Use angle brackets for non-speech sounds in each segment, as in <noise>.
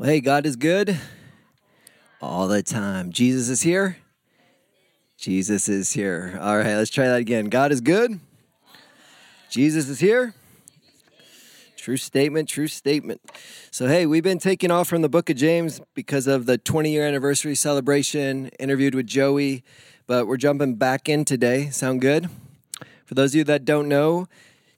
Well, hey, God is good all the time. Jesus is here. Jesus is here. All right, let's try that again. God is good. Jesus is here. True statement, true statement. So, hey, we've been taking off from the book of James because of the 20 year anniversary celebration, interviewed with Joey, but we're jumping back in today. Sound good? For those of you that don't know,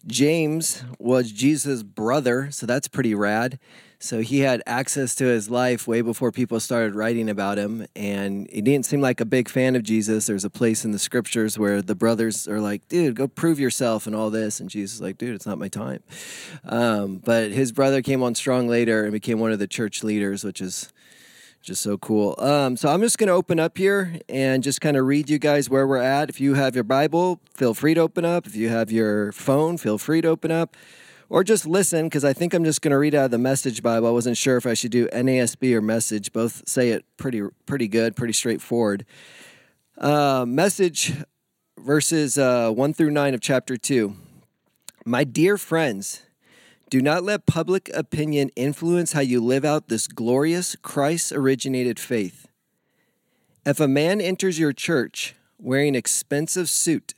James was Jesus' brother, so that's pretty rad. So he had access to his life way before people started writing about him. And he didn't seem like a big fan of Jesus. There's a place in the scriptures where the brothers are like, dude, go prove yourself and all this. And Jesus is like, dude, it's not my time. Um, but his brother came on strong later and became one of the church leaders, which is just so cool. Um, so I'm just going to open up here and just kind of read you guys where we're at. If you have your Bible, feel free to open up. If you have your phone, feel free to open up or just listen because I think I'm just going to read out of the Message Bible. I wasn't sure if I should do NASB or Message. Both say it pretty pretty good, pretty straightforward. Uh, message verses uh, one through nine of chapter two. My dear friends, do not let public opinion influence how you live out this glorious Christ originated faith. If a man enters your church wearing expensive suit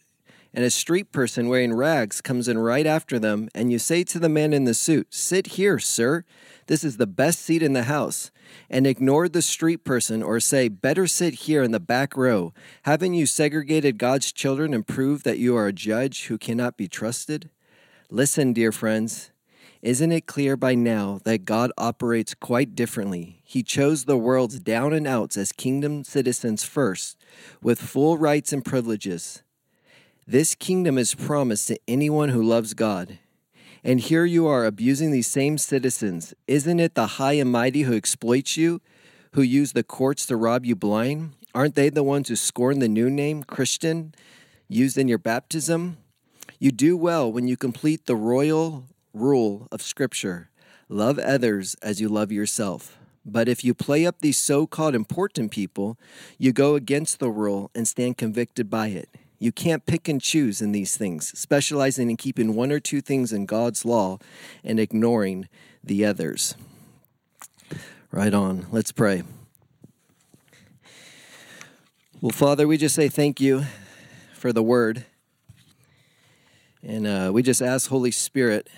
and a street person wearing rags comes in right after them, and you say to the man in the suit, Sit here, sir. This is the best seat in the house. And ignore the street person or say, Better sit here in the back row. Haven't you segregated God's children and proved that you are a judge who cannot be trusted? Listen, dear friends. Isn't it clear by now that God operates quite differently? He chose the world's down and outs as kingdom citizens first, with full rights and privileges. This kingdom is promised to anyone who loves God. And here you are abusing these same citizens. Isn't it the high and mighty who exploit you, who use the courts to rob you blind? Aren't they the ones who scorn the new name, Christian, used in your baptism? You do well when you complete the royal rule of Scripture love others as you love yourself. But if you play up these so called important people, you go against the rule and stand convicted by it. You can't pick and choose in these things, specializing in keeping one or two things in God's law and ignoring the others. Right on. Let's pray. Well, Father, we just say thank you for the word. And uh, we just ask, Holy Spirit,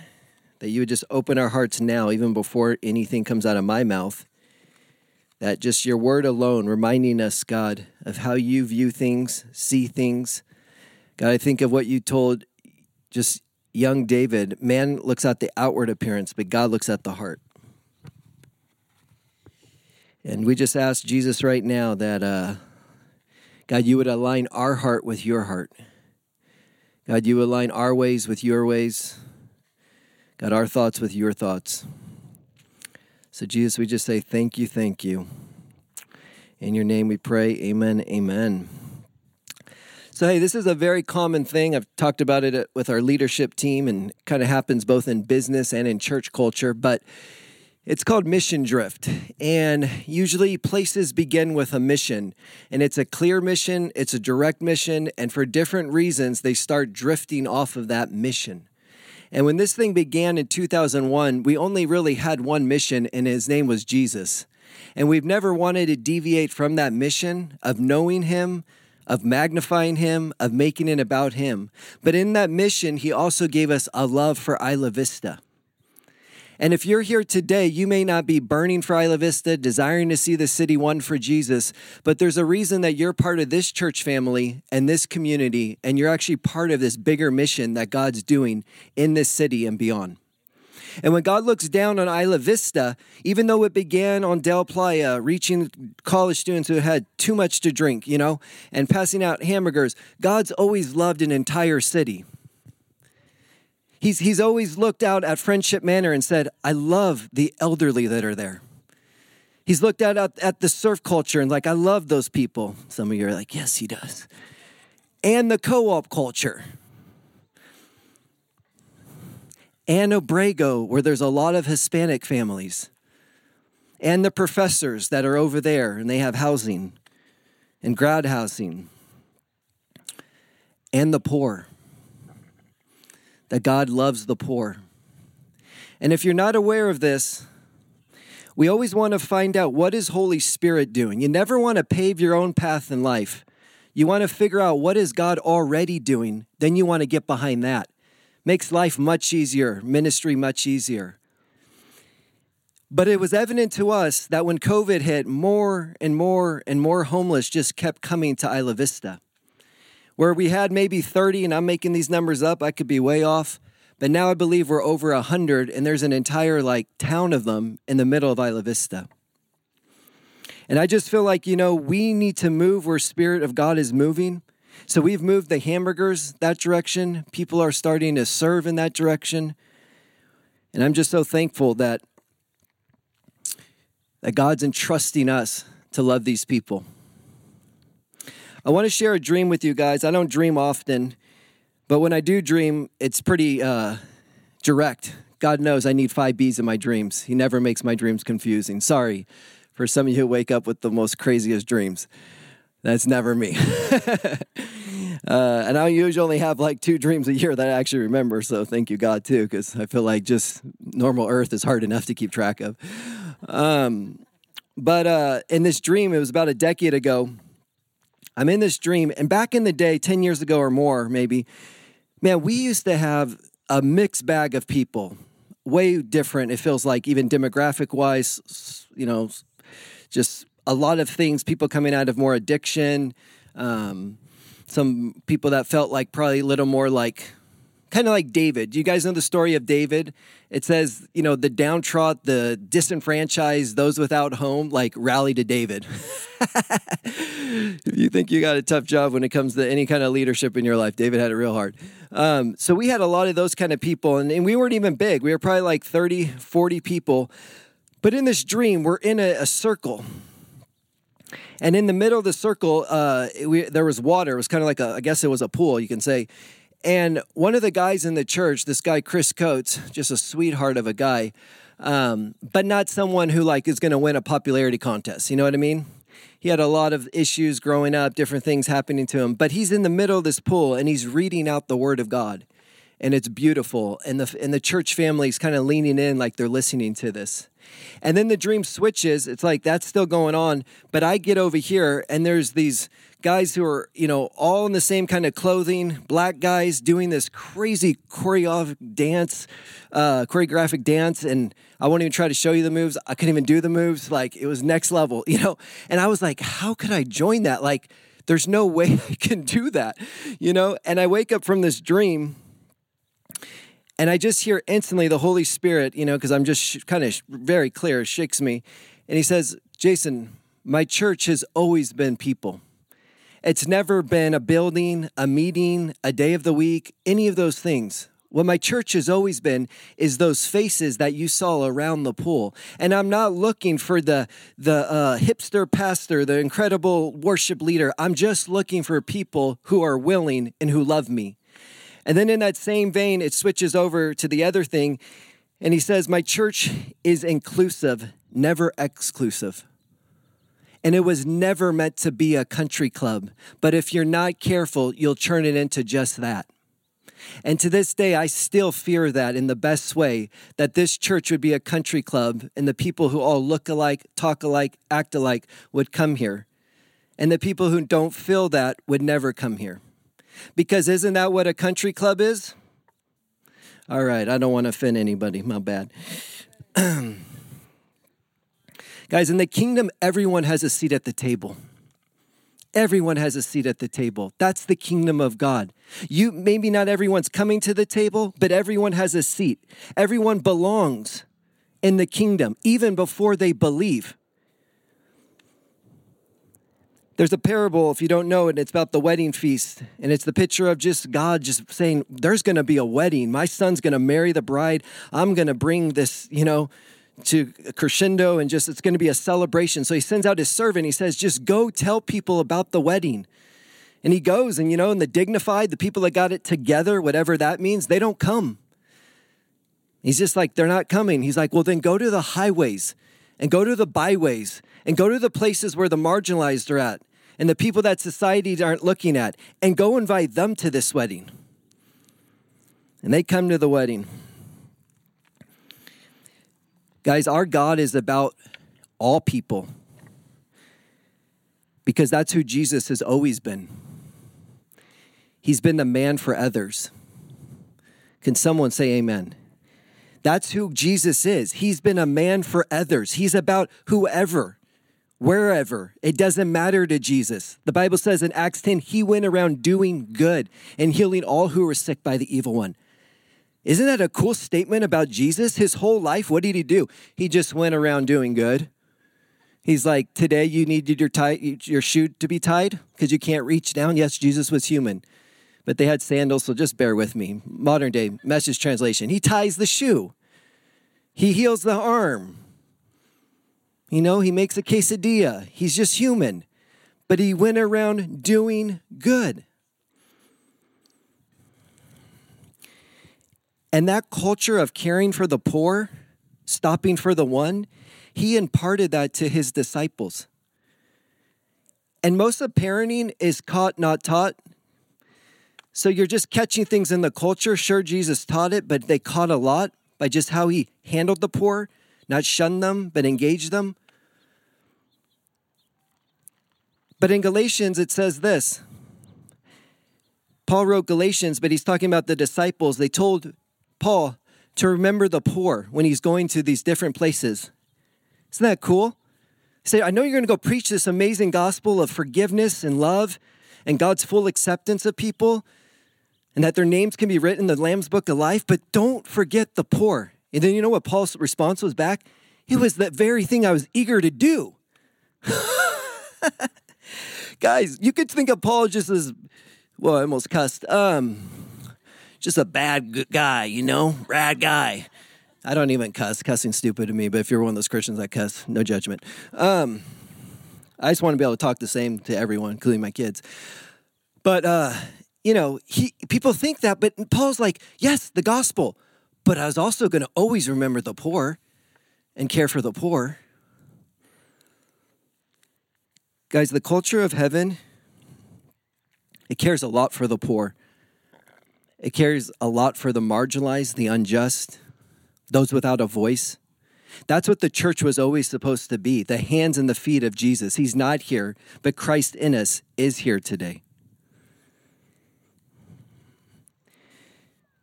that you would just open our hearts now, even before anything comes out of my mouth. That just your word alone, reminding us, God, of how you view things, see things, God, I think of what you told just young David man looks at the outward appearance, but God looks at the heart. And we just ask Jesus right now that, uh, God, you would align our heart with your heart. God, you align our ways with your ways. God, our thoughts with your thoughts. So, Jesus, we just say thank you, thank you. In your name we pray. Amen, amen. So, hey, this is a very common thing. I've talked about it uh, with our leadership team and kind of happens both in business and in church culture, but it's called mission drift. And usually places begin with a mission, and it's a clear mission, it's a direct mission, and for different reasons, they start drifting off of that mission. And when this thing began in 2001, we only really had one mission, and his name was Jesus. And we've never wanted to deviate from that mission of knowing him, of magnifying him, of making it about him. But in that mission, he also gave us a love for Isla Vista. And if you're here today, you may not be burning for Isla Vista, desiring to see the city won for Jesus, but there's a reason that you're part of this church family and this community, and you're actually part of this bigger mission that God's doing in this city and beyond. And when God looks down on Isla Vista, even though it began on Del Playa, reaching college students who had too much to drink, you know, and passing out hamburgers, God's always loved an entire city. He's, he's always looked out at Friendship Manor and said, I love the elderly that are there. He's looked out at, at the surf culture and like, I love those people. Some of you are like, yes, he does. And the co op culture and Abrego, where there's a lot of Hispanic families, and the professors that are over there and they have housing and grad housing, and the poor. That God loves the poor. And if you're not aware of this, We always want to find out what is Holy Spirit doing. You never want to pave your own path in life. You want to figure out what is God already doing, then you want to get behind that. Makes life much easier, ministry much easier. But it was evident to us that when COVID hit, more and more and more homeless just kept coming to Isla Vista. Where we had maybe 30, and I'm making these numbers up, I could be way off, but now I believe we're over 100, and there's an entire like town of them in the middle of Isla Vista. And I just feel like, you know, we need to move where Spirit of God is moving. So we've moved the hamburgers that direction. People are starting to serve in that direction. And I'm just so thankful that that God's entrusting us to love these people. I want to share a dream with you guys. I don't dream often, but when I do dream, it's pretty uh, direct. God knows I need five B's in my dreams. He never makes my dreams confusing. Sorry for some of you who wake up with the most craziest dreams. That's never me. <laughs> uh, and I usually only have like two dreams a year that I actually remember. So thank you, God, too, because I feel like just normal earth is hard enough to keep track of. Um, but uh, in this dream, it was about a decade ago. I'm in this dream, and back in the day, 10 years ago or more, maybe, man, we used to have a mixed bag of people, way different, it feels like, even demographic wise, you know, just a lot of things, people coming out of more addiction, um, some people that felt like probably a little more like kind of like David. Do you guys know the story of David? It says, you know, the downtrodden, the disenfranchised, those without home, like rally to David. if <laughs> you think you got a tough job when it comes to any kind of leadership in your life, David had it real hard. Um, so we had a lot of those kind of people, and, and we weren't even big. We were probably like 30, 40 people. But in this dream, we're in a, a circle. And in the middle of the circle, uh, we, there was water. It was kind of like a, I guess it was a pool, you can say. And one of the guys in the church, this guy Chris Coates, just a sweetheart of a guy, um, but not someone who like is going to win a popularity contest. You know what I mean? He had a lot of issues growing up, different things happening to him. But he's in the middle of this pool and he's reading out the Word of God, and it's beautiful. And the and the church family is kind of leaning in like they're listening to this. And then the dream switches. It's like that's still going on, but I get over here and there's these guys who are, you know, all in the same kind of clothing, black guys doing this crazy choreographic dance, uh, choreographic dance. And I won't even try to show you the moves. I couldn't even do the moves. Like it was next level, <laughs> you know? And I was like, how could I join that? Like, there's no <laughs> way I can do that, you know? And I wake up from this dream and I just hear instantly the Holy Spirit, you know, because I'm just sh- kind of very clear, shakes me. And he says, Jason, my church has always been people. It's never been a building, a meeting, a day of the week, any of those things. What my church has always been is those faces that you saw around the pool. And I'm not looking for the, the uh, hipster pastor, the incredible worship leader. I'm just looking for people who are willing and who love me. And then in that same vein, it switches over to the other thing. And he says, My church is inclusive, never exclusive. And it was never meant to be a country club. But if you're not careful, you'll turn it into just that. And to this day, I still fear that in the best way that this church would be a country club and the people who all look alike, talk alike, act alike would come here. And the people who don't feel that would never come here. Because isn't that what a country club is? All right, I don't want to offend anybody. My bad. <clears throat> Guys, in the kingdom, everyone has a seat at the table. Everyone has a seat at the table. That's the kingdom of God. You maybe not everyone's coming to the table, but everyone has a seat. Everyone belongs in the kingdom even before they believe. There's a parable, if you don't know it, it's about the wedding feast. And it's the picture of just God just saying, There's going to be a wedding. My son's going to marry the bride. I'm going to bring this, you know, to crescendo and just it's going to be a celebration. So he sends out his servant. He says, Just go tell people about the wedding. And he goes, and you know, and the dignified, the people that got it together, whatever that means, they don't come. He's just like, They're not coming. He's like, Well, then go to the highways and go to the byways and go to the places where the marginalized are at and the people that society aren't looking at and go invite them to this wedding. And they come to the wedding. Guys, our God is about all people because that's who Jesus has always been. He's been the man for others. Can someone say amen? That's who Jesus is. He's been a man for others. He's about whoever, wherever. It doesn't matter to Jesus. The Bible says in Acts 10, he went around doing good and healing all who were sick by the evil one. Isn't that a cool statement about Jesus? His whole life, what did he do? He just went around doing good. He's like, today you needed your, tie, your shoe to be tied because you can't reach down. Yes, Jesus was human, but they had sandals, so just bear with me. Modern day message translation. He ties the shoe, he heals the arm. You know, he makes a quesadilla. He's just human, but he went around doing good. And that culture of caring for the poor, stopping for the one, he imparted that to his disciples. And most of parenting is caught, not taught. So you're just catching things in the culture. Sure, Jesus taught it, but they caught a lot by just how he handled the poor, not shunned them, but engaged them. But in Galatians, it says this Paul wrote Galatians, but he's talking about the disciples. They told Paul to remember the poor when he's going to these different places. Isn't that cool? Said, I know you're going to go preach this amazing gospel of forgiveness and love and God's full acceptance of people and that their names can be written in the Lamb's book of life, but don't forget the poor. And then you know what Paul's response was back? It was that very thing I was eager to do. <laughs> Guys, you could think of Paul just as, well, I almost cussed. Um, just a bad guy, you know, rad guy. I don't even cuss. Cussing stupid to me, but if you're one of those Christians that cuss, no judgment. Um, I just want to be able to talk the same to everyone, including my kids. But uh, you know, he people think that, but Paul's like, yes, the gospel, but I was also going to always remember the poor and care for the poor. Guys, the culture of heaven, it cares a lot for the poor. It cares a lot for the marginalized, the unjust, those without a voice. That's what the church was always supposed to be the hands and the feet of Jesus. He's not here, but Christ in us is here today.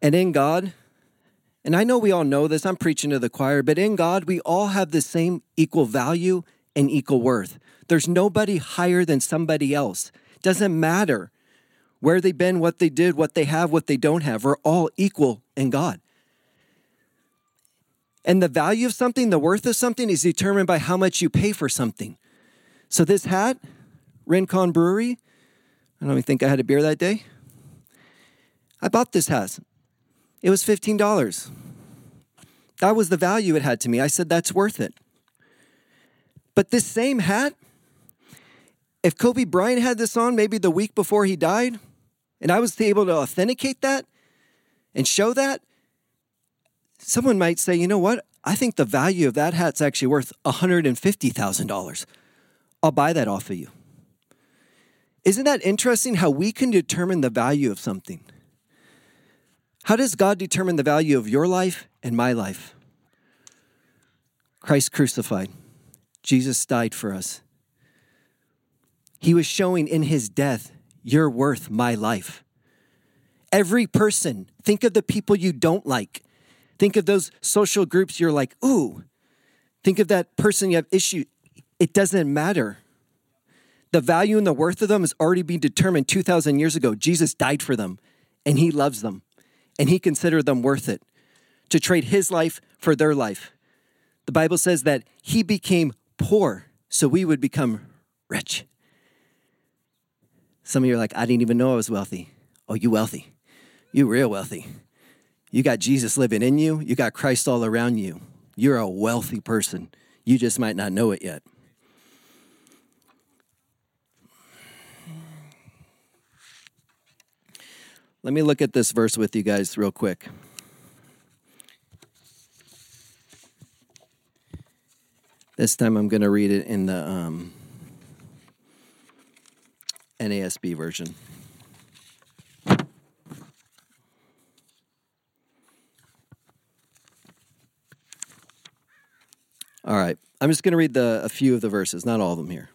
And in God, and I know we all know this, I'm preaching to the choir, but in God, we all have the same equal value and equal worth. There's nobody higher than somebody else. Doesn't matter where they've been, what they did, what they have, what they don't have. We're all equal in God. And the value of something, the worth of something, is determined by how much you pay for something. So this hat, Rincon Brewery, I don't even think I had a beer that day. I bought this hat. It was $15. That was the value it had to me. I said, that's worth it. But this same hat, if Kobe Bryant had this on maybe the week before he died, and I was able to authenticate that and show that, someone might say, you know what? I think the value of that hat's actually worth $150,000. I'll buy that off of you. Isn't that interesting how we can determine the value of something? How does God determine the value of your life and my life? Christ crucified. Jesus died for us. He was showing in his death you're worth my life. Every person, think of the people you don't like. Think of those social groups you're like, ooh. Think of that person you have issue. It doesn't matter. The value and the worth of them has already been determined 2,000 years ago. Jesus died for them, and he loves them, and he considered them worth it to trade his life for their life. The Bible says that he became poor so we would become rich. Some of you are like, I didn't even know I was wealthy. Oh, you wealthy. You real wealthy. You got Jesus living in you. You got Christ all around you. You're a wealthy person. You just might not know it yet. Let me look at this verse with you guys real quick. This time I'm going to read it in the um, NASB version. All right. I'm just going to read the, a few of the verses, not all of them here.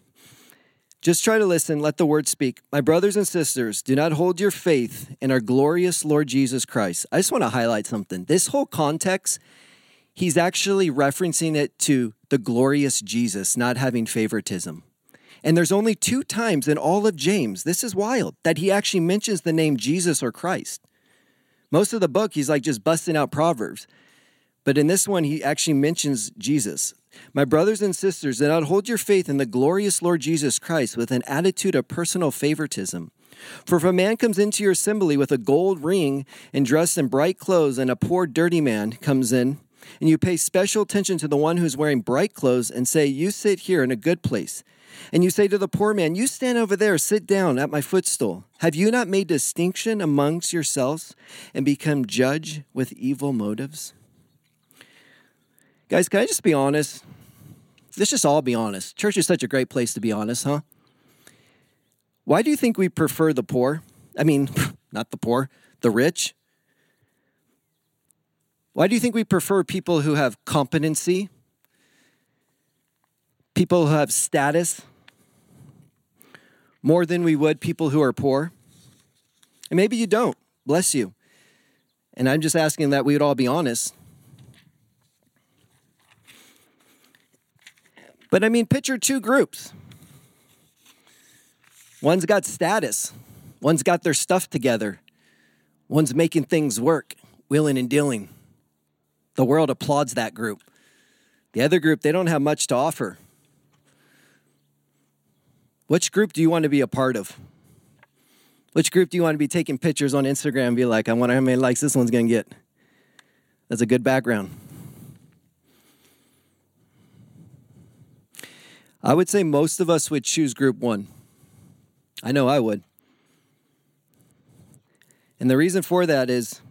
Just try to listen, let the word speak. My brothers and sisters, do not hold your faith in our glorious Lord Jesus Christ. I just want to highlight something. This whole context, he's actually referencing it to the glorious Jesus, not having favoritism. And there's only two times in all of James, this is wild, that he actually mentions the name Jesus or Christ. Most of the book, he's like just busting out Proverbs. But in this one, he actually mentions Jesus. My brothers and sisters, do not hold your faith in the glorious Lord Jesus Christ with an attitude of personal favoritism. For if a man comes into your assembly with a gold ring and dressed in bright clothes, and a poor dirty man comes in, and you pay special attention to the one who's wearing bright clothes and say, You sit here in a good place. And you say to the poor man, You stand over there, sit down at my footstool. Have you not made distinction amongst yourselves and become judge with evil motives? Guys, can I just be honest? Let's just all be honest. Church is such a great place to be honest, huh? Why do you think we prefer the poor? I mean, <laughs> not the poor, the rich. Why do you think we prefer people who have competency, people who have status, more than we would people who are poor? And maybe you don't. Bless you. And I'm just asking that we would all be honest. But I mean, picture two groups. One's got status, one's got their stuff together, one's making things work, willing and dealing. The world applauds that group. The other group, they don't have much to offer. Which group do you want to be a part of? Which group do you want to be taking pictures on Instagram and be like, I wonder how many likes this one's going to get? That's a good background. I would say most of us would choose group one. I know I would. And the reason for that is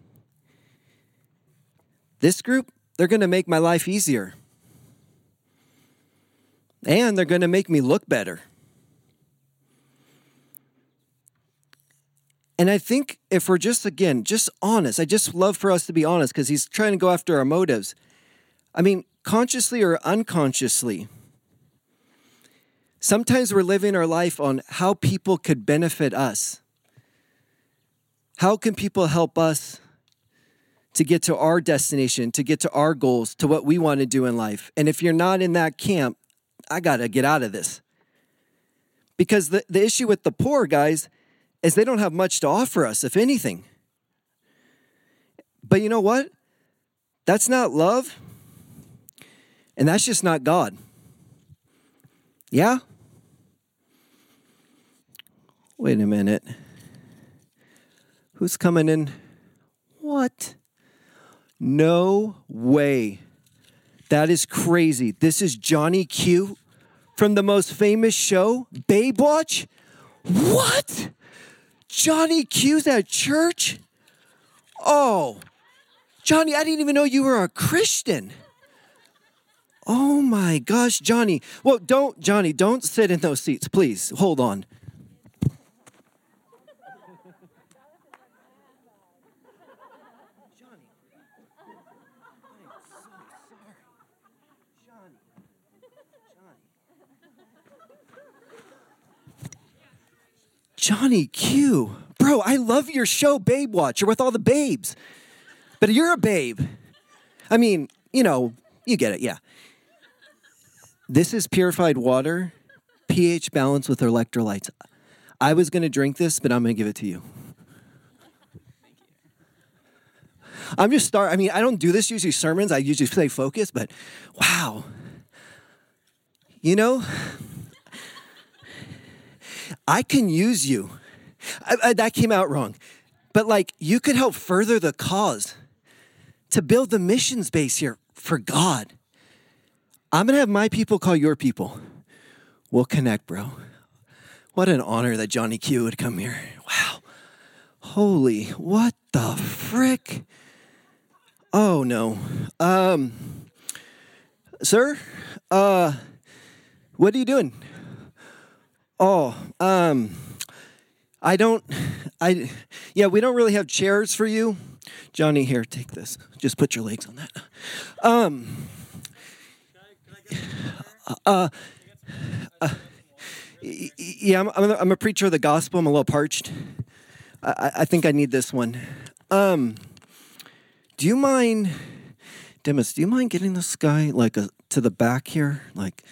this group, they're going to make my life easier. And they're going to make me look better. And I think if we're just, again, just honest, I just love for us to be honest because he's trying to go after our motives. I mean, consciously or unconsciously, Sometimes we're living our life on how people could benefit us. How can people help us to get to our destination, to get to our goals, to what we want to do in life? And if you're not in that camp, I got to get out of this. Because the, the issue with the poor, guys, is they don't have much to offer us, if anything. But you know what? That's not love, and that's just not God. Yeah? Wait a minute. Who's coming in? What? No way. That is crazy. This is Johnny Q from the most famous show, Babe Watch. What? Johnny Q's at church? Oh, Johnny, I didn't even know you were a Christian. Oh my gosh, Johnny. Well, don't, Johnny, don't sit in those seats, please. Hold on. Johnny Q. Bro, I love your show, Babe Watch. You're with all the babes. But you're a babe. I mean, you know, you get it, yeah. This is purified water, pH balanced with electrolytes. I was going to drink this, but I'm going to give it to you. I'm just start. I mean, I don't do this usually sermons. I usually stay focused, but wow. You know, I can use you. I, I, that came out wrong, but like you could help further the cause to build the missions base here for God. I'm going to have my people call your people. We'll connect, bro. What an honor that Johnny Q would come here. Wow. Holy, what the frick? Oh no. Um Sir, uh what are you doing? Oh, um I don't I yeah, we don't really have chairs for you. Johnny, here, take this. Just put your legs on that. Um Uh, uh, yeah, I'm, I'm, a, I'm a preacher of the gospel. I'm a little parched. I, I think I need this one. Um, do you mind, Demis? Do you mind getting this guy like a, to the back here, like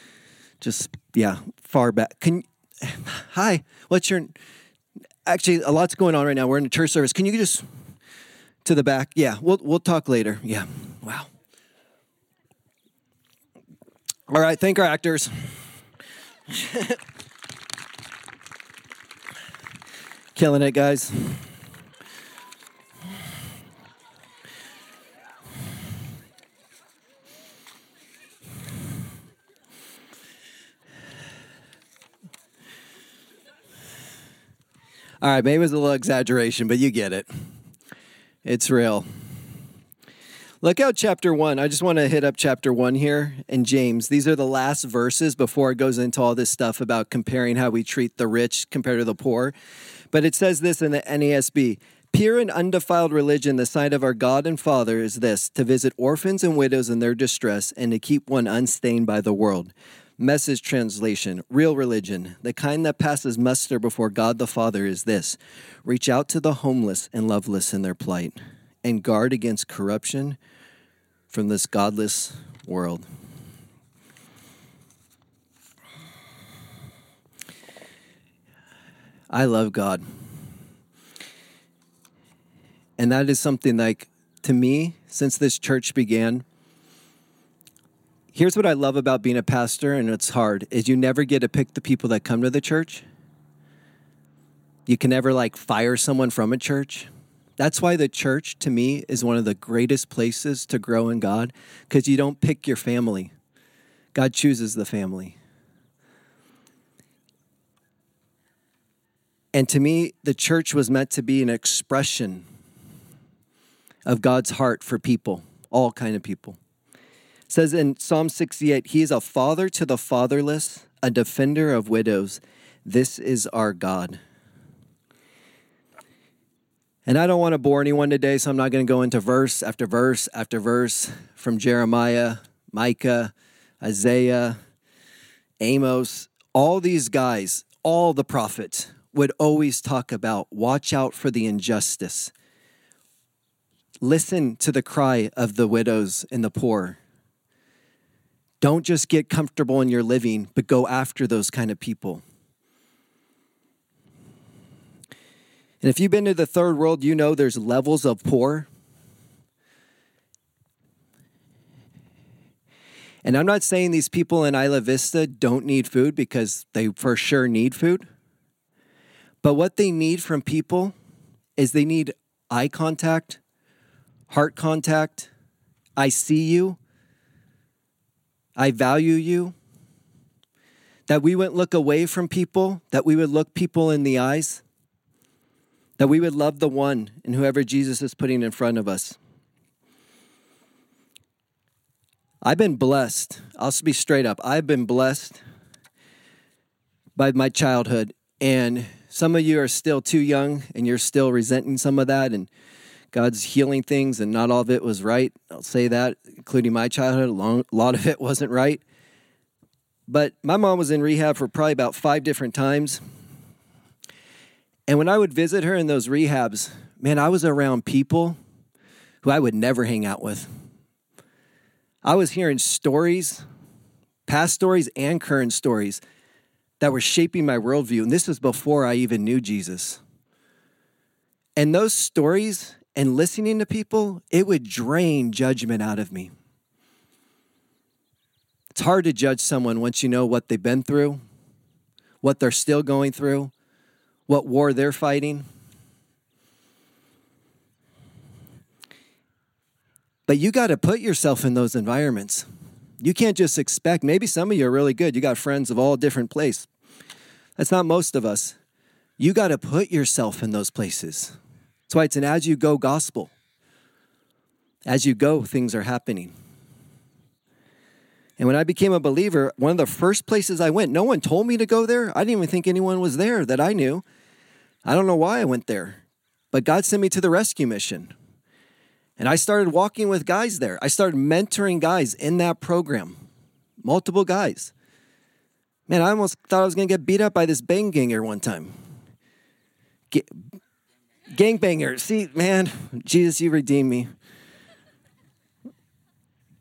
just yeah, far back? Can hi, what's your? Actually, a lot's going on right now. We're in a church service. Can you just to the back? Yeah, we'll we'll talk later. Yeah, wow. All right, thank our actors. Killing it, guys. All right, maybe it was a little exaggeration, but you get it. It's real. Look out chapter one. I just want to hit up chapter one here in James. These are the last verses before it goes into all this stuff about comparing how we treat the rich compared to the poor. But it says this in the NASB Pure and undefiled religion, the sight of our God and Father, is this to visit orphans and widows in their distress and to keep one unstained by the world. Message translation Real religion, the kind that passes muster before God the Father, is this reach out to the homeless and loveless in their plight and guard against corruption from this godless world. I love God. And that is something like, to me, since this church began, here's what I love about being a pastor, and it's hard, is you never get to pick the people that come to the church. You can never like fire someone from a church. That's why the church, to me, is one of the greatest places to grow in God because you don't pick your family. God chooses the family. And to me, the church was meant to be an expression of God's heart for people, all kind of people. It says in Psalm 68, He is a father to the fatherless, a defender of widows. This is our God. And I don't want to bore anyone today, so I'm not going to go into verse after verse after verse from Jeremiah, Micah, Isaiah, Amos. All these guys, all the prophets would always talk about watch out for the injustice. Listen to the cry of the widows and the poor. Don't just get comfortable in your living, but go after those kind of people. And if you've been to the third world, you know there's levels of poor. And I'm not saying these people in Isla Vista don't need food because they for sure need food. But what they need from people is they need eye contact, heart contact. I see you. I value you. That we wouldn't look away from people, that we would look people in the eyes that we would love the one and whoever Jesus is putting in front of us. I've been blessed. I'll be straight up. I've been blessed by my childhood. And some of you are still too young and you're still resenting some of that. And God's healing things, and not all of it was right. I'll say that, including my childhood. A, lot of it wasn't right. But my mom was in rehab for probably about five different times. And when I would visit her in those rehabs, man, I was around people who I would never hang out with. I was hearing stories, past stories and current stories that were shaping my worldview. And this was before I even knew Jesus. And those stories and listening to people, it would drain judgment out of me. It's hard to judge someone once you know what they've been through, what they're still going through, what war they're fighting. But you got to put yourself in those environments. You can't just expect, maybe some of you are really good. You got friends of all different places. That's not most of us. You got to put yourself in those places. That's why it's an as you go gospel. As you go, things are happening. And when I became a believer, one of the first places I went, no one told me to go there. I didn't even think anyone was there that I knew. I don't know why I went there, but God sent me to the rescue mission. And I started walking with guys there. I started mentoring guys in that program. multiple guys. Man, I almost thought I was going to get beat up by this bang ganger one time. G- gangbanger. See, man, Jesus, you redeemed me.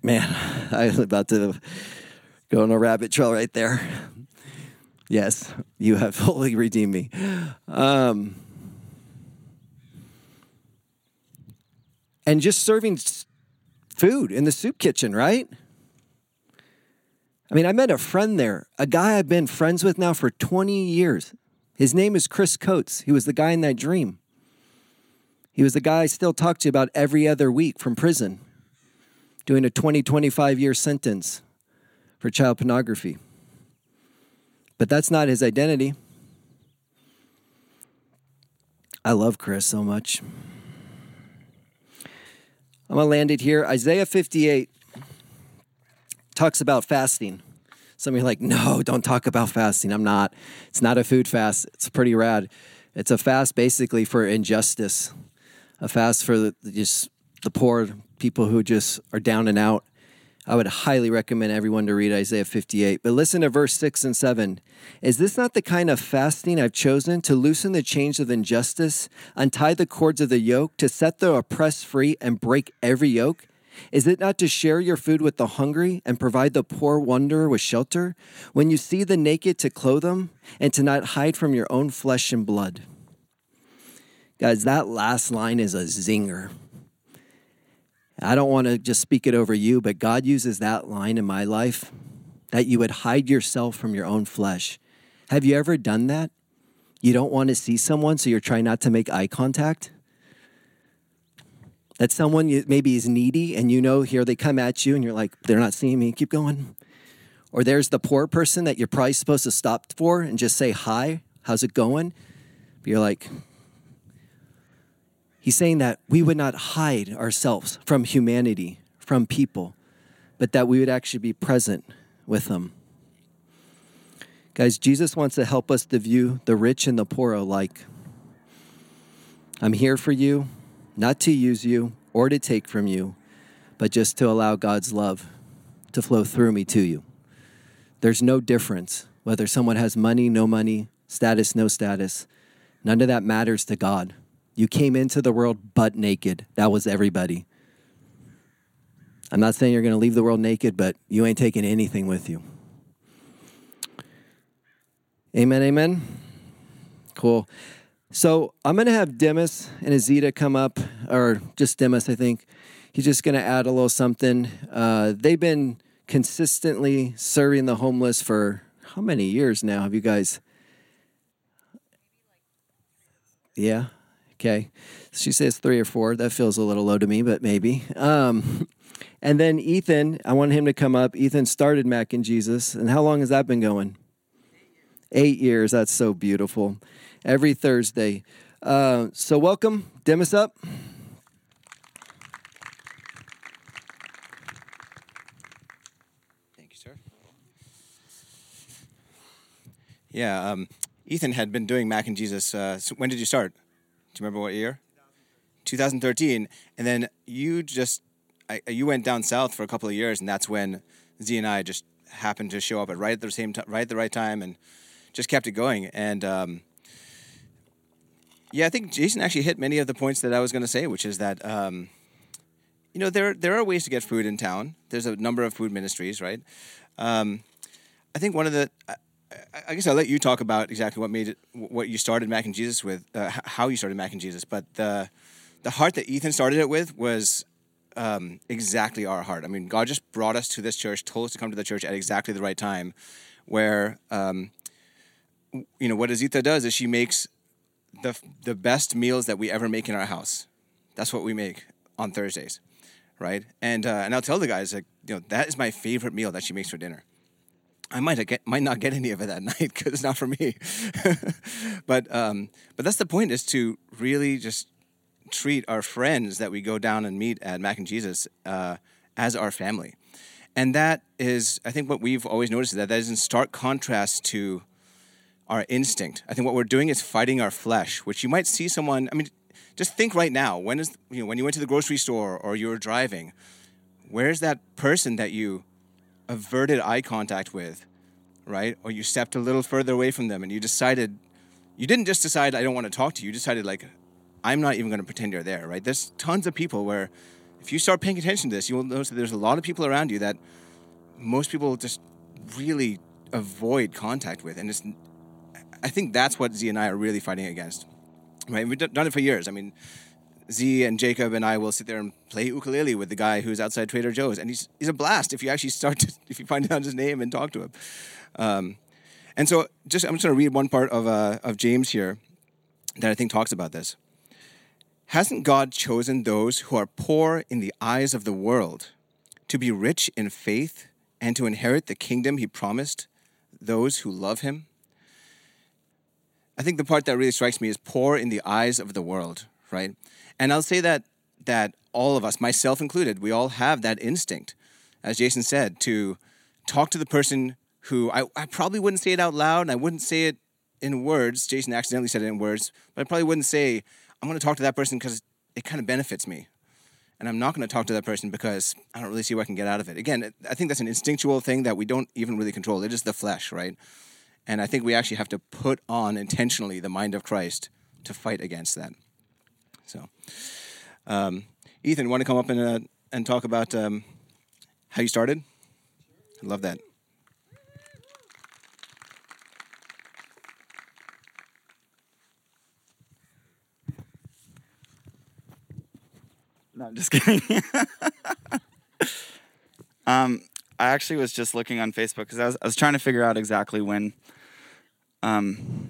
Man, <laughs> I was about to go on a rabbit trail right there. Yes, you have <laughs> fully redeemed me. Um, and just serving food in the soup kitchen, right? I mean, I met a friend there, a guy I've been friends with now for 20 years. His name is Chris Coates. He was the guy in that dream. He was the guy I still talk to about every other week from prison, doing a 20, 25 year sentence for child pornography. But that's not his identity. I love Chris so much. I'm going to land it here. Isaiah 58 talks about fasting. Some of you are like, no, don't talk about fasting. I'm not. It's not a food fast. It's pretty rad. It's a fast basically for injustice, a fast for the, just the poor, people who just are down and out. I would highly recommend everyone to read Isaiah 58. But listen to verse 6 and 7. Is this not the kind of fasting I've chosen to loosen the chains of injustice, untie the cords of the yoke, to set the oppressed free and break every yoke? Is it not to share your food with the hungry and provide the poor wanderer with shelter? When you see the naked, to clothe them, and to not hide from your own flesh and blood? Guys, that last line is a zinger. I don't want to just speak it over you, but God uses that line in my life that you would hide yourself from your own flesh. Have you ever done that? You don't want to see someone, so you're trying not to make eye contact? That someone maybe is needy and you know here they come at you and you're like, they're not seeing me, keep going. Or there's the poor person that you're probably supposed to stop for and just say, hi, how's it going? But you're like, He's saying that we would not hide ourselves from humanity, from people, but that we would actually be present with them. Guys, Jesus wants to help us to view the rich and the poor alike. I'm here for you, not to use you or to take from you, but just to allow God's love to flow through me to you. There's no difference whether someone has money, no money, status, no status. None of that matters to God. You came into the world butt naked. That was everybody. I'm not saying you're going to leave the world naked, but you ain't taking anything with you. Amen, amen. Cool. So I'm going to have Demis and Azita come up, or just Demis, I think. He's just going to add a little something. Uh, they've been consistently serving the homeless for how many years now? Have you guys? Yeah, Okay. She says three or four. That feels a little low to me, but maybe. Um, <laughs> and then Ethan, I want him to come up. Ethan started Mac and Jesus. And how long has that been going? Eight years. That's so beautiful. Every Thursday. Uh, so welcome. Demis up. Thank you, sir. Yeah, um, Ethan had been doing Mac and Jesus. Uh, so when did you start? Do you remember what year? 2013. And then you just I, you went down south for a couple of years, and that's when Z and I just happened to show up at right at the same time, right at the right time, and just kept it going. And um, yeah, I think Jason actually hit many of the points that I was going to say, which is that um, you know there there are ways to get food in town. There's a number of food ministries, right? Um, I think one of the I guess I'll let you talk about exactly what made it, what you started Mac and Jesus with, uh, how you started Mac and Jesus. But the the heart that Ethan started it with was um, exactly our heart. I mean, God just brought us to this church, told us to come to the church at exactly the right time, where um, you know what Azita does is she makes the the best meals that we ever make in our house. That's what we make on Thursdays, right? And uh, and I'll tell the guys like you know that is my favorite meal that she makes for dinner I might get might not get any of it that <laughs> night because it's not for me. <laughs> but um, but that's the point is to really just treat our friends that we go down and meet at Mac and Jesus uh, as our family, and that is I think what we've always noticed is that that is in stark contrast to our instinct. I think what we're doing is fighting our flesh, which you might see someone. I mean, just think right now. When is you know when you went to the grocery store or you were driving, where's that person that you averted eye contact with, right? Or you stepped a little further away from them and you decided, you didn't just decide, I don't want to talk to you. You decided, like, I'm not even going to pretend you're there, right? There's tons of people where if you start paying attention to this, you will notice that there's a lot of people around you that most people just really avoid contact with. And it's, I think that's what Z and I are really fighting against, right? We've done it for years. I mean, Z and Jacob and I will sit there and play ukulele with the guy who's outside Trader Joe's, and he's he's a blast if you actually start to <laughs> if you find out his name and talk to him. Um, and so, just I'm just going to read one part of uh, of James here that I think talks about this. Hasn't God chosen those who are poor in the eyes of the world to be rich in faith and to inherit the kingdom He promised those who love Him? I think the part that really strikes me is poor in the eyes of the world, right? And I'll say that that all of us, myself included, we all have that instinct, as Jason said, to talk to the person who I, I probably wouldn't say it out loud and I wouldn't say it in words. Jason accidentally said it in words, but I probably wouldn't say, I'm going to talk to that person because it kind of benefits me. And I'm not going to talk to that person because I don't really see what I can get out of it. Again, I think that's an instinctual thing that we don't even really control. It is the flesh, right? And I think we actually have to put on intentionally the mind of Christ to fight against that. So, um, Ethan, want to come up and uh, and talk about um, how you started? I love that. No, I'm just kidding. <laughs> um, I actually was just looking on Facebook because I was, I was trying to figure out exactly when um,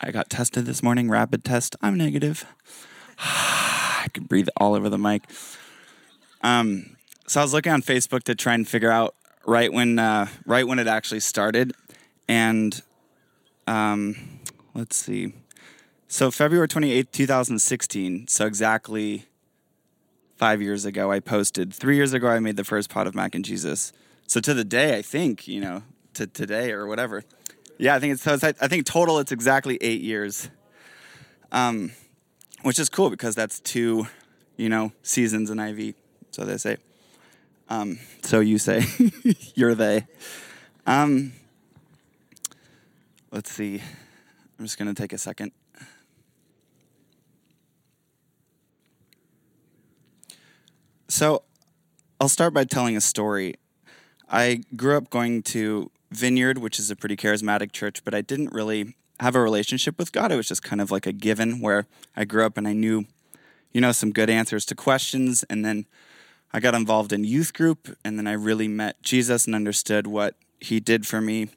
I got tested this morning, rapid test. I'm negative. <sighs> I could breathe all over the mic. Um, so I was looking on Facebook to try and figure out right when uh, right when it actually started, and um, let's see. So February 28th, 2016. So exactly five years ago, I posted. Three years ago, I made the first pot of mac and Jesus. So to the day, I think you know, to today or whatever. Yeah, I think it's. So it's I think total, it's exactly eight years. Um, which is cool because that's two, you know, seasons in IV. So they say. Um, so you say, <laughs> you're they. Um, let's see. I'm just gonna take a second. So, I'll start by telling a story. I grew up going to Vineyard, which is a pretty charismatic church, but I didn't really have a relationship with God. It was just kind of like a given where I grew up and I knew, you know, some good answers to questions. And then I got involved in youth group and then I really met Jesus and understood what he did for me.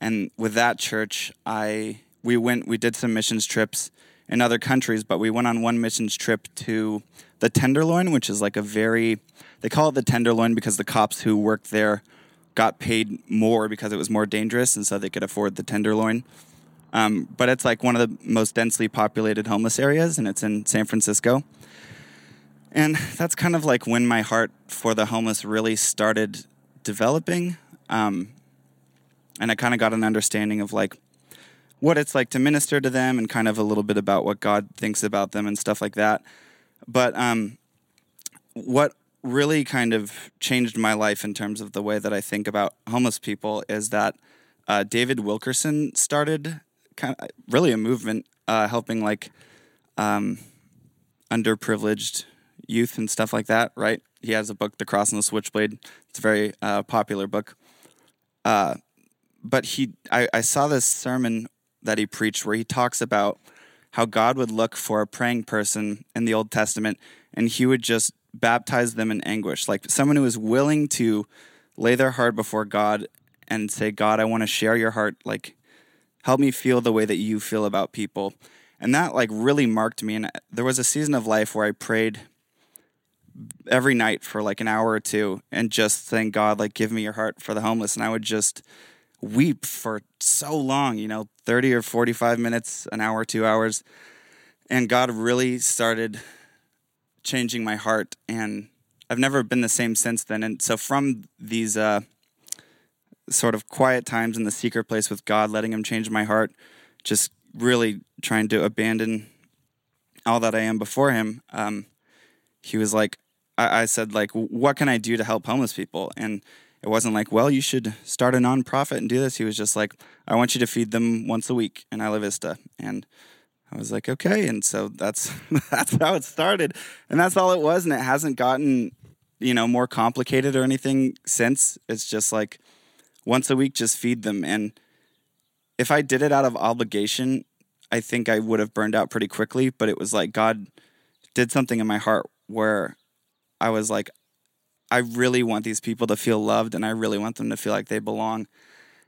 And with that church, I we went we did some missions trips in other countries, but we went on one missions trip to the Tenderloin, which is like a very they call it the Tenderloin because the cops who worked there got paid more because it was more dangerous and so they could afford the Tenderloin. Um, but it's like one of the most densely populated homeless areas, and it's in San Francisco. And that's kind of like when my heart for the homeless really started developing. Um, and I kind of got an understanding of like what it's like to minister to them and kind of a little bit about what God thinks about them and stuff like that. But um, what really kind of changed my life in terms of the way that I think about homeless people is that uh, David Wilkerson started kind of really a movement uh, helping like um, underprivileged youth and stuff like that. Right? He has a book, The Cross and the Switchblade. It's a very uh, popular book. Uh, but he, I, I saw this sermon that he preached where he talks about how God would look for a praying person in the Old Testament and he would just baptize them in anguish, like someone who is willing to lay their heart before God and say, God, I want to share your heart. Like, help me feel the way that you feel about people. And that like really marked me. And there was a season of life where I prayed every night for like an hour or two and just thank God, like, give me your heart for the homeless. And I would just weep for so long, you know, 30 or 45 minutes, an hour, two hours. And God really started changing my heart. And I've never been the same since then. And so from these uh, sort of quiet times in the secret place with God, letting Him change my heart, just really trying to abandon all that I am before Him, um, He was like, I, I said, like, what can I do to help homeless people? And it wasn't like, well, you should start a nonprofit and do this. He was just like, I want you to feed them once a week in Isla Vista. And I was like, okay. And so that's <laughs> that's how it started. And that's all it was. And it hasn't gotten, you know, more complicated or anything since. It's just like once a week, just feed them. And if I did it out of obligation, I think I would have burned out pretty quickly. But it was like God did something in my heart where I was like, I really want these people to feel loved and I really want them to feel like they belong.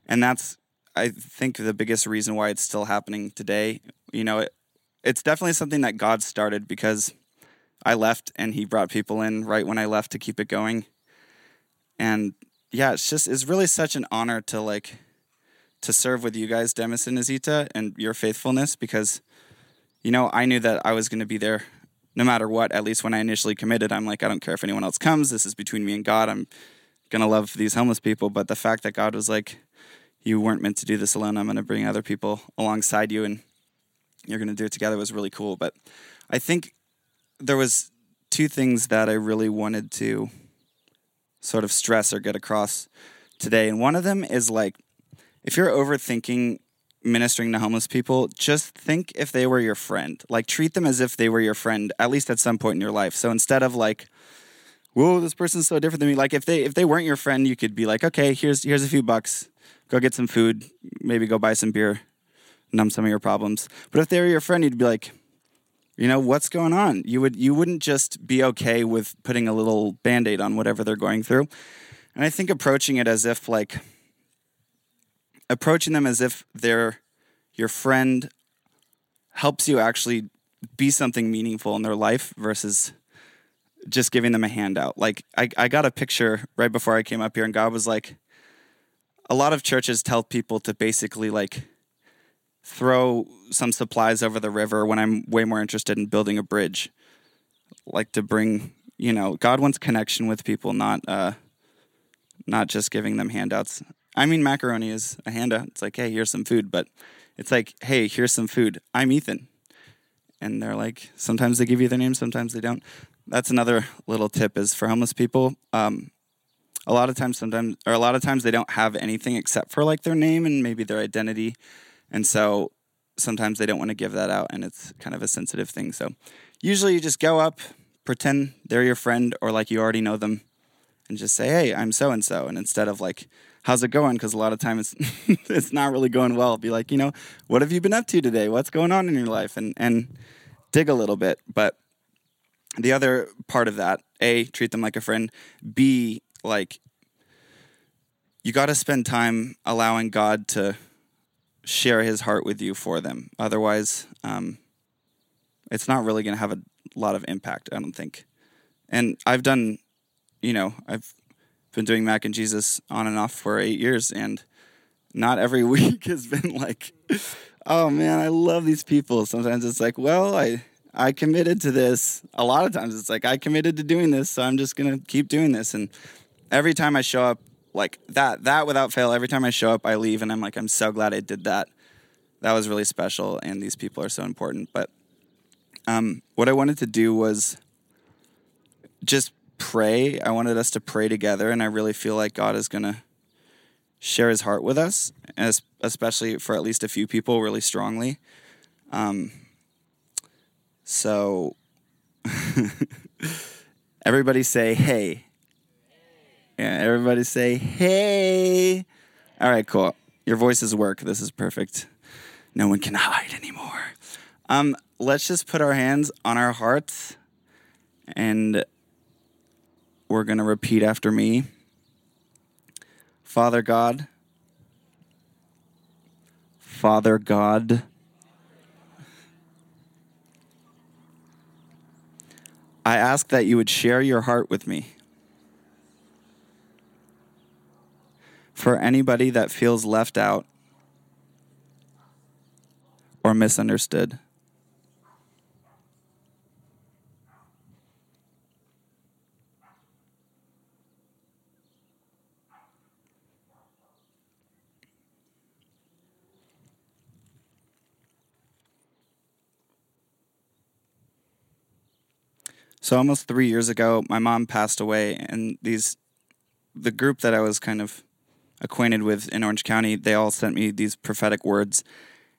And that's, I think, the biggest reason why it's still happening today. You know, it, it's definitely something that God started because I left and He brought people in right when I left to keep it going. And yeah, it's just, it's really such an honor to like, to serve with you guys, Demis and Azita, and your faithfulness because, you know, I knew that I was going to be there no matter what, at least when I initially committed, I'm like, I don't care if anyone else comes. This is between me and God. I'm going to love these homeless people. But the fact that God was like, you weren't meant to do this alone. I'm going to bring other people alongside you and you're going to do it together was really cool. But I think there was two things that I really wanted to sort of stress or get across today. And one of them is like, if you're overthinking ministering to homeless people, just think if they were your friend. Like treat them as if they were your friend, at least at some point in your life. So instead of like, whoa, this person's so different than me. Like if they if they weren't your friend, you could be like, okay, here's here's a few bucks. Go get some food, maybe go buy some beer, numb some of your problems. But if they were your friend, you'd be like, you know, what's going on? You would you wouldn't just be okay with putting a little band-aid on whatever they're going through. And I think approaching it as if like approaching them as if they're your friend helps you actually be something meaningful in their life versus just giving them a handout. Like I, I got a picture right before I came up here and God was like, a lot of churches tell people to basically like throw some supplies over the river when I'm way more interested in building a bridge. Like to bring, you know, God wants connection with people, not uh not just giving them handouts. I mean, macaroni is a handout. It's like, hey, here's some food, but it's like, hey, here's some food. I'm Ethan. And they're like, sometimes they give you their name, sometimes they don't. That's another little tip is for homeless people. Um, a lot of times, sometimes, or a lot of times they don't have anything except for like their name and maybe their identity. And so sometimes they don't want to give that out and it's kind of a sensitive thing. So usually you just go up, pretend they're your friend or like you already know them and just say, hey, I'm so and so. And instead of like, how's it going? Because a lot of times it's <laughs> it's not really going well. Be like, you know, what have you been up to today? What's going on in your life? And and dig a little bit. But the other part of that, a treat them like a friend. B like you got to spend time allowing God to share His heart with you for them. Otherwise, um, it's not really going to have a lot of impact. I don't think. And I've done, you know, I've been doing Mac and Jesus on and off for eight years, and not every <laughs> week has been like, oh man, I love these people. Sometimes it's like, well, I I committed to this. A lot of times it's like I committed to doing this, so I'm just gonna keep doing this. And every time I show up, like that, that without fail, every time I show up, I leave, and I'm like, I'm so glad I did that. That was really special, and these people are so important. But um, what I wanted to do was just pray. I wanted us to pray together, and I really feel like God is going to share his heart with us, especially for at least a few people, really strongly. Um, so, <laughs> everybody say, hey. Yeah, everybody say, hey. All right, cool. Your voices work. This is perfect. No one can hide anymore. Um, let's just put our hands on our hearts and we're going to repeat after me. Father God, Father God, I ask that you would share your heart with me. For anybody that feels left out or misunderstood. So almost three years ago, my mom passed away, and these the group that I was kind of acquainted with in Orange County, they all sent me these prophetic words.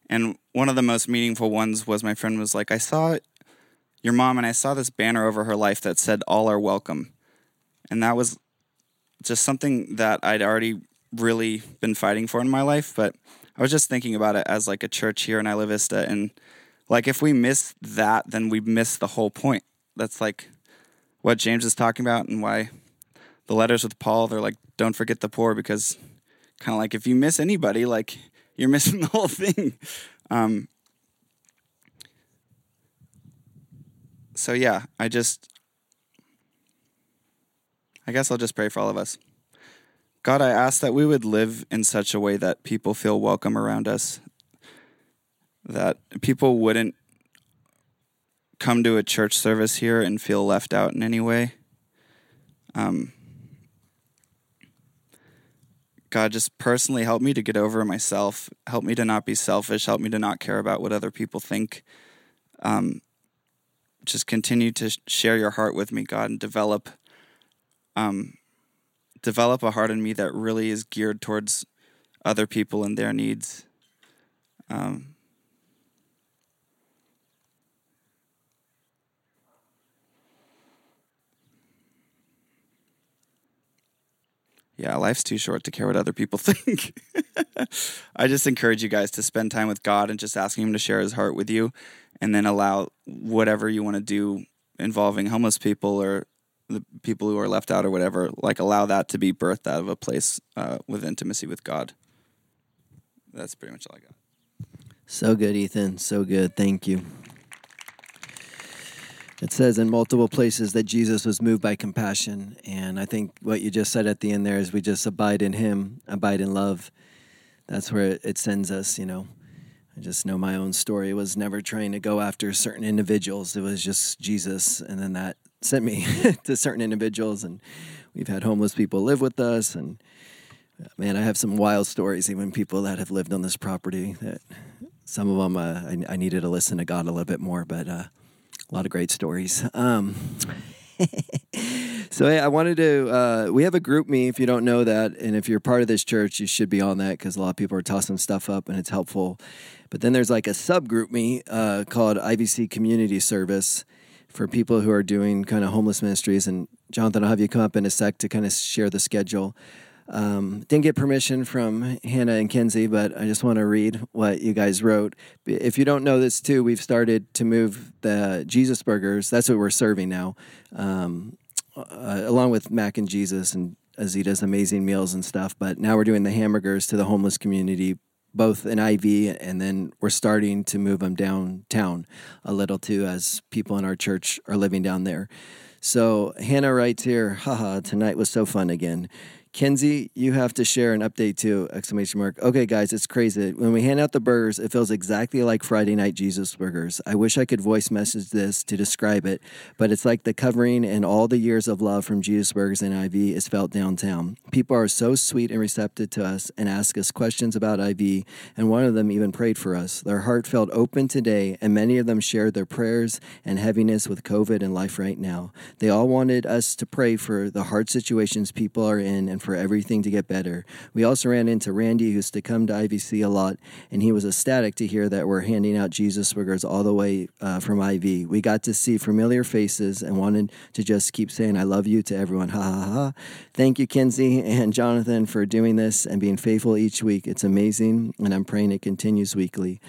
And one of the most meaningful ones was my friend was like, I saw your mom and I saw this banner over her life that said, All are welcome. And that was just something that I'd already really been fighting for in my life. But I was just thinking about it as like a church here in Isla Vista. And like, if we miss that, then we miss the whole point. That's like what James is talking about and why the letters with Paul, they're like, don't forget the poor because kind of like if you miss anybody, like you're missing <laughs> the whole thing. Um, so yeah, I just, I guess I'll just pray for all of us. God, I ask that we would live in such a way that people feel welcome around us, that people wouldn't come to a church service here and feel left out in any way. Um, God, just personally help me to get over myself. Help me to not be selfish. Help me to not care about what other people think. Um, just continue to share your heart with me, God, and develop, um, develop a heart in me that really is geared towards other people and their needs. Um, yeah, life's too short to care what other people <laughs> think. I just encourage you guys to spend time with God and just asking Him to share His heart with you, and then allow whatever you want to do involving homeless people or the people who are left out or whatever, like allow that to be birthed out of a place uh, with intimacy with God. That's pretty much all I got. So good, Ethan. So good. Thank you. It says in multiple places that Jesus was moved by compassion. And I think what you just said at the end there is we just abide in Him, abide in love. That's where it sends us, you know. I just know my own story was never trying to go after certain individuals. It was just Jesus. And then that sent me <laughs> to certain individuals. And we've had homeless people live with us. And man, I have some wild stories, even people that have lived on this property that some of them uh, I, I, needed to listen to God a little bit more. But, uh, a lot of great stories. Um, <laughs> so hey, I wanted to. Uh, we have a GroupMe. If you don't know that, and if you're part of this church, you should be on that because a lot of people are tossing stuff up, and it's helpful. But then there's like a subgroup me uh, called IVC Community Service for people who are doing kind of homeless ministries. And Jonathan, I'll have you come up in a sec to kind of share the schedule. Um, didn't get permission from Hannah and Kenzie, but I just want to read what you guys wrote. If you don't know this too, we've started to move the Jesus burgers. That's what we're serving now, um, uh, along with Mac and Jesus and Azita's amazing meals and stuff. But now we're doing the hamburgers to the homeless community, both in IV, and then we're starting to move them downtown a little too, as people in our church are living down there. So Hannah writes here, haha, tonight was so fun again. Kenzie, you have to share an update too! Exclamation mark. Okay, guys, it's crazy. When we hand out the burgers, it feels exactly like Friday Night Jesus Burgers. I wish I could voice message this to describe it, but it's like the covering and all the years of love from Jesus Burgers and IV is felt downtown. People are so sweet and receptive to us and ask us questions about IV, and one of them even prayed for us. Their heart felt open today, and many of them shared their prayers and heaviness with COVID and life right now. They all wanted us to pray for the hard situations people are in and for everything to get better. We also ran into Randy, who used to come to IVC a lot, and he was ecstatic to hear that we're handing out Jesus burgers all the way uh, from IV. We got to see familiar faces and wanted to just keep saying, I love you to everyone. Ha ha ha. Thank you, Kenzie and Jonathan, for doing this and being faithful each week. It's amazing, and I'm praying it continues weekly.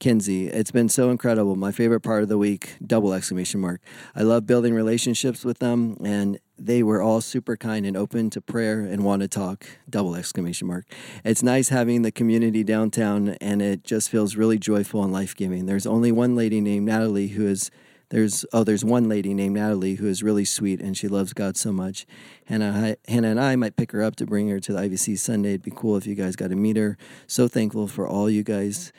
Kenzie. It's been so incredible. My favorite part of the week, double exclamation mark. I love building relationships with them, and they were all super kind and open to prayer and want to talk, double exclamation mark. It's nice having the community downtown, and it just feels really joyful and life giving. There's only one lady named Natalie who is there's oh there's one lady named Natalie who is really sweet and she loves God so much. Hannah Hannah and I might pick her up to bring her to the IVC Sunday. It'd be cool if you guys got to meet her. So thankful for all you guys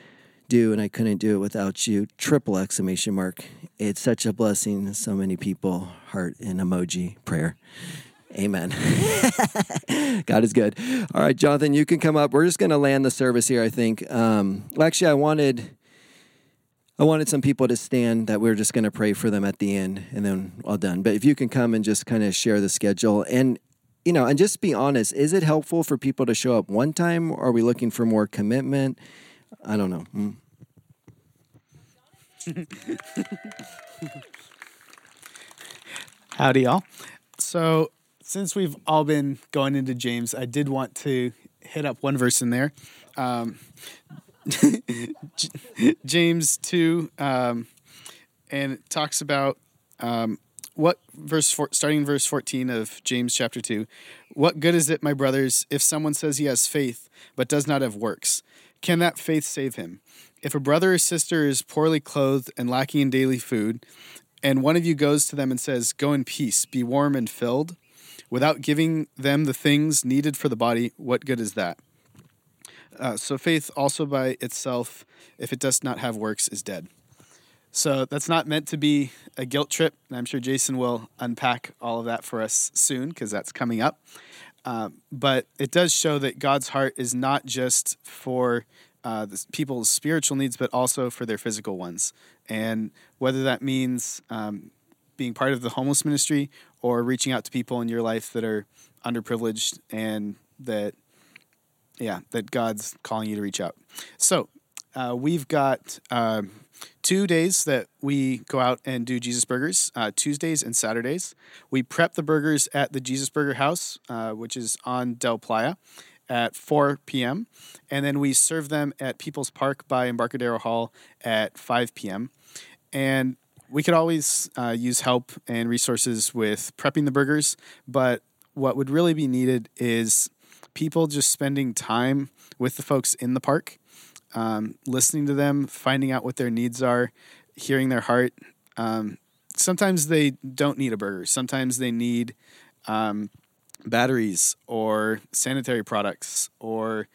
do, and I couldn't do it without you. Triple exclamation mark. It's such a blessing. So many people, heart and emoji, prayer. Amen. <laughs> God is good. All right, Jonathan, you can come up. We're just going to land the service here. I think. Um, well, actually, I wanted, I wanted some people to stand that we are just going to pray for them at the end, and then all done. But if you can come and just kind of share the schedule, and you know, and just be honest. Is it helpful for people to show up one time? Or are we looking for more commitment? I don't know. <laughs> Howdy, y'all. So, since we've all been going into James, I did want to hit up one verse in there. Um, <laughs> James 2, um, and it talks about um, what verse four, starting verse 14 of James chapter 2. What good is it, my brothers, if someone says he has faith but does not have works? Can that faith save him? If a brother or sister is poorly clothed and lacking in daily food, and one of you goes to them and says, Go in peace, be warm and filled, without giving them the things needed for the body, what good is that? Uh, so faith also by itself, if it does not have works, is dead. So that's not meant to be a guilt trip. And I'm sure Jason will unpack all of that for us soon because that's coming up. Uh, but it does show that God's heart is not just for uh, people's spiritual needs, but also for their physical ones. And whether that means um, being part of the homeless ministry or reaching out to people in your life that are underprivileged and that, yeah, that God's calling you to reach out. So uh, we've got uh, two days that we go out and do Jesus Burgers, uh, Tuesdays and Saturdays. We prep the burgers at the Jesus Burger House, uh, which is on Del Playa at 4 p.m. And then we serve them at People's Park by Embarcadero Hall at 5 p.m. And we could always uh, use help and resources with prepping the burgers, but what would really be needed is people just spending time with the folks in the park, um, listening to them, finding out what their needs are, hearing their heart. Um, sometimes they don't need a burger. Sometimes they need um, batteries or sanitary products or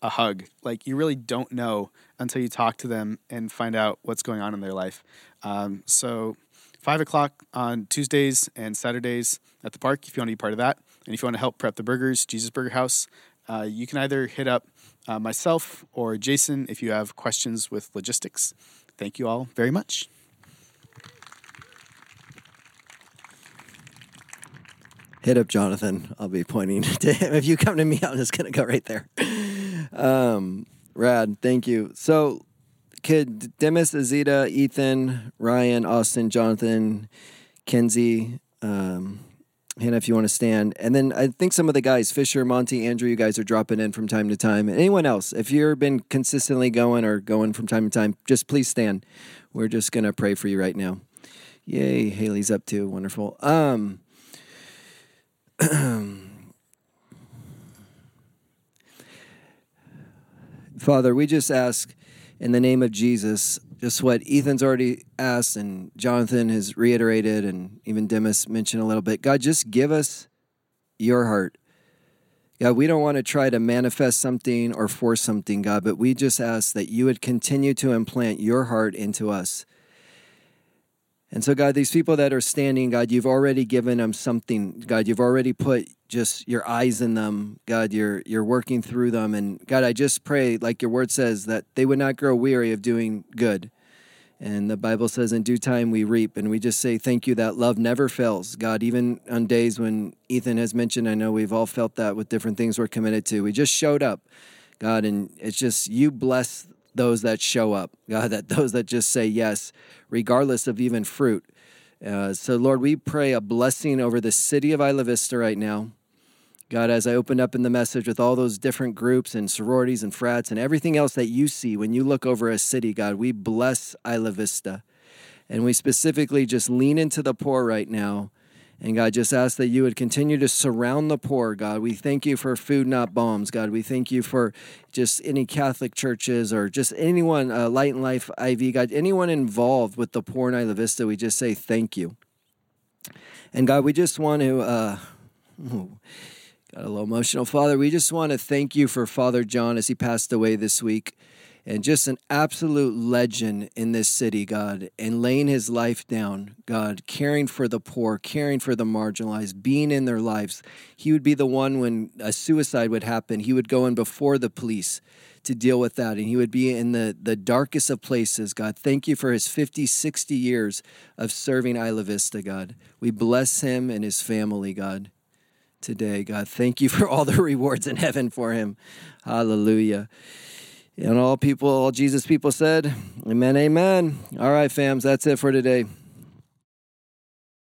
a hug. Like you really don't know until you talk to them and find out what's going on in their life. Um, so, five o'clock on Tuesdays and Saturdays at the park if you want to be part of that. And if you want to help prep the burgers, Jesus Burger House, uh, you can either hit up uh, myself or Jason if you have questions with logistics. Thank you all very much. Hit up Jonathan. I'll be pointing <laughs> to him. If you come to me, I'm just gonna go right there. Um, rad, thank you. So, kid Demis, Azita, Ethan, Ryan, Austin, Jonathan, Kenzie, um, Hannah, if you want to stand, and then I think some of the guys, Fisher, Monty, Andrew, you guys are dropping in from time to time. Anyone else, if you've been consistently going or going from time to time, just please stand. We're just gonna pray for you right now. Yay, Haley's up too. Wonderful. Um, <clears throat> Father, we just ask in the name of Jesus, just what Ethan's already asked and Jonathan has reiterated, and even Demis mentioned a little bit. God, just give us your heart. God, we don't want to try to manifest something or force something, God, but we just ask that you would continue to implant your heart into us. And so, God, these people that are standing, God, you've already given them something. God, you've already put just your eyes in them. God, you're you're working through them. And God, I just pray, like your word says, that they would not grow weary of doing good. And the Bible says, in due time we reap. And we just say thank you that love never fails. God, even on days when Ethan has mentioned, I know we've all felt that with different things we're committed to. We just showed up, God, and it's just you bless those that show up, <laughs> God, that those that just say yes, regardless of even fruit. Uh, so, Lord, we pray a blessing over the city of Isla Vista right now. God, as I opened up in the message with all those different groups and sororities and frats and everything else that you see when you look over a city, God, we bless Isla Vista. And we specifically just lean into the poor right now and God, just ask that you would continue to surround the poor, God. We thank you for food, not bombs, God. We thank you for just any Catholic churches or just anyone, uh, Light and Life IV, God, anyone involved with the poor in Isla Vista, we just say thank you. And God, we just want to, uh, got a little emotional, Father. We just want to thank you for Father John as he passed away this week and just an absolute legend in this city, God, and laying his life down, God, caring for the poor, caring for the marginalized, being in their lives. He would be the one when a suicide would happen, he would go in before the police to deal with that, and he would be in the, the darkest of places, God. Thank you for his 50, 60 years of serving Isla Vista, God. We bless him and his family, God. today. God, thank you for all the <laughs> rewards in heaven for him. Hallelujah. And all people, all Jesus people said, Amen, amen. All right, fams, that's it for today.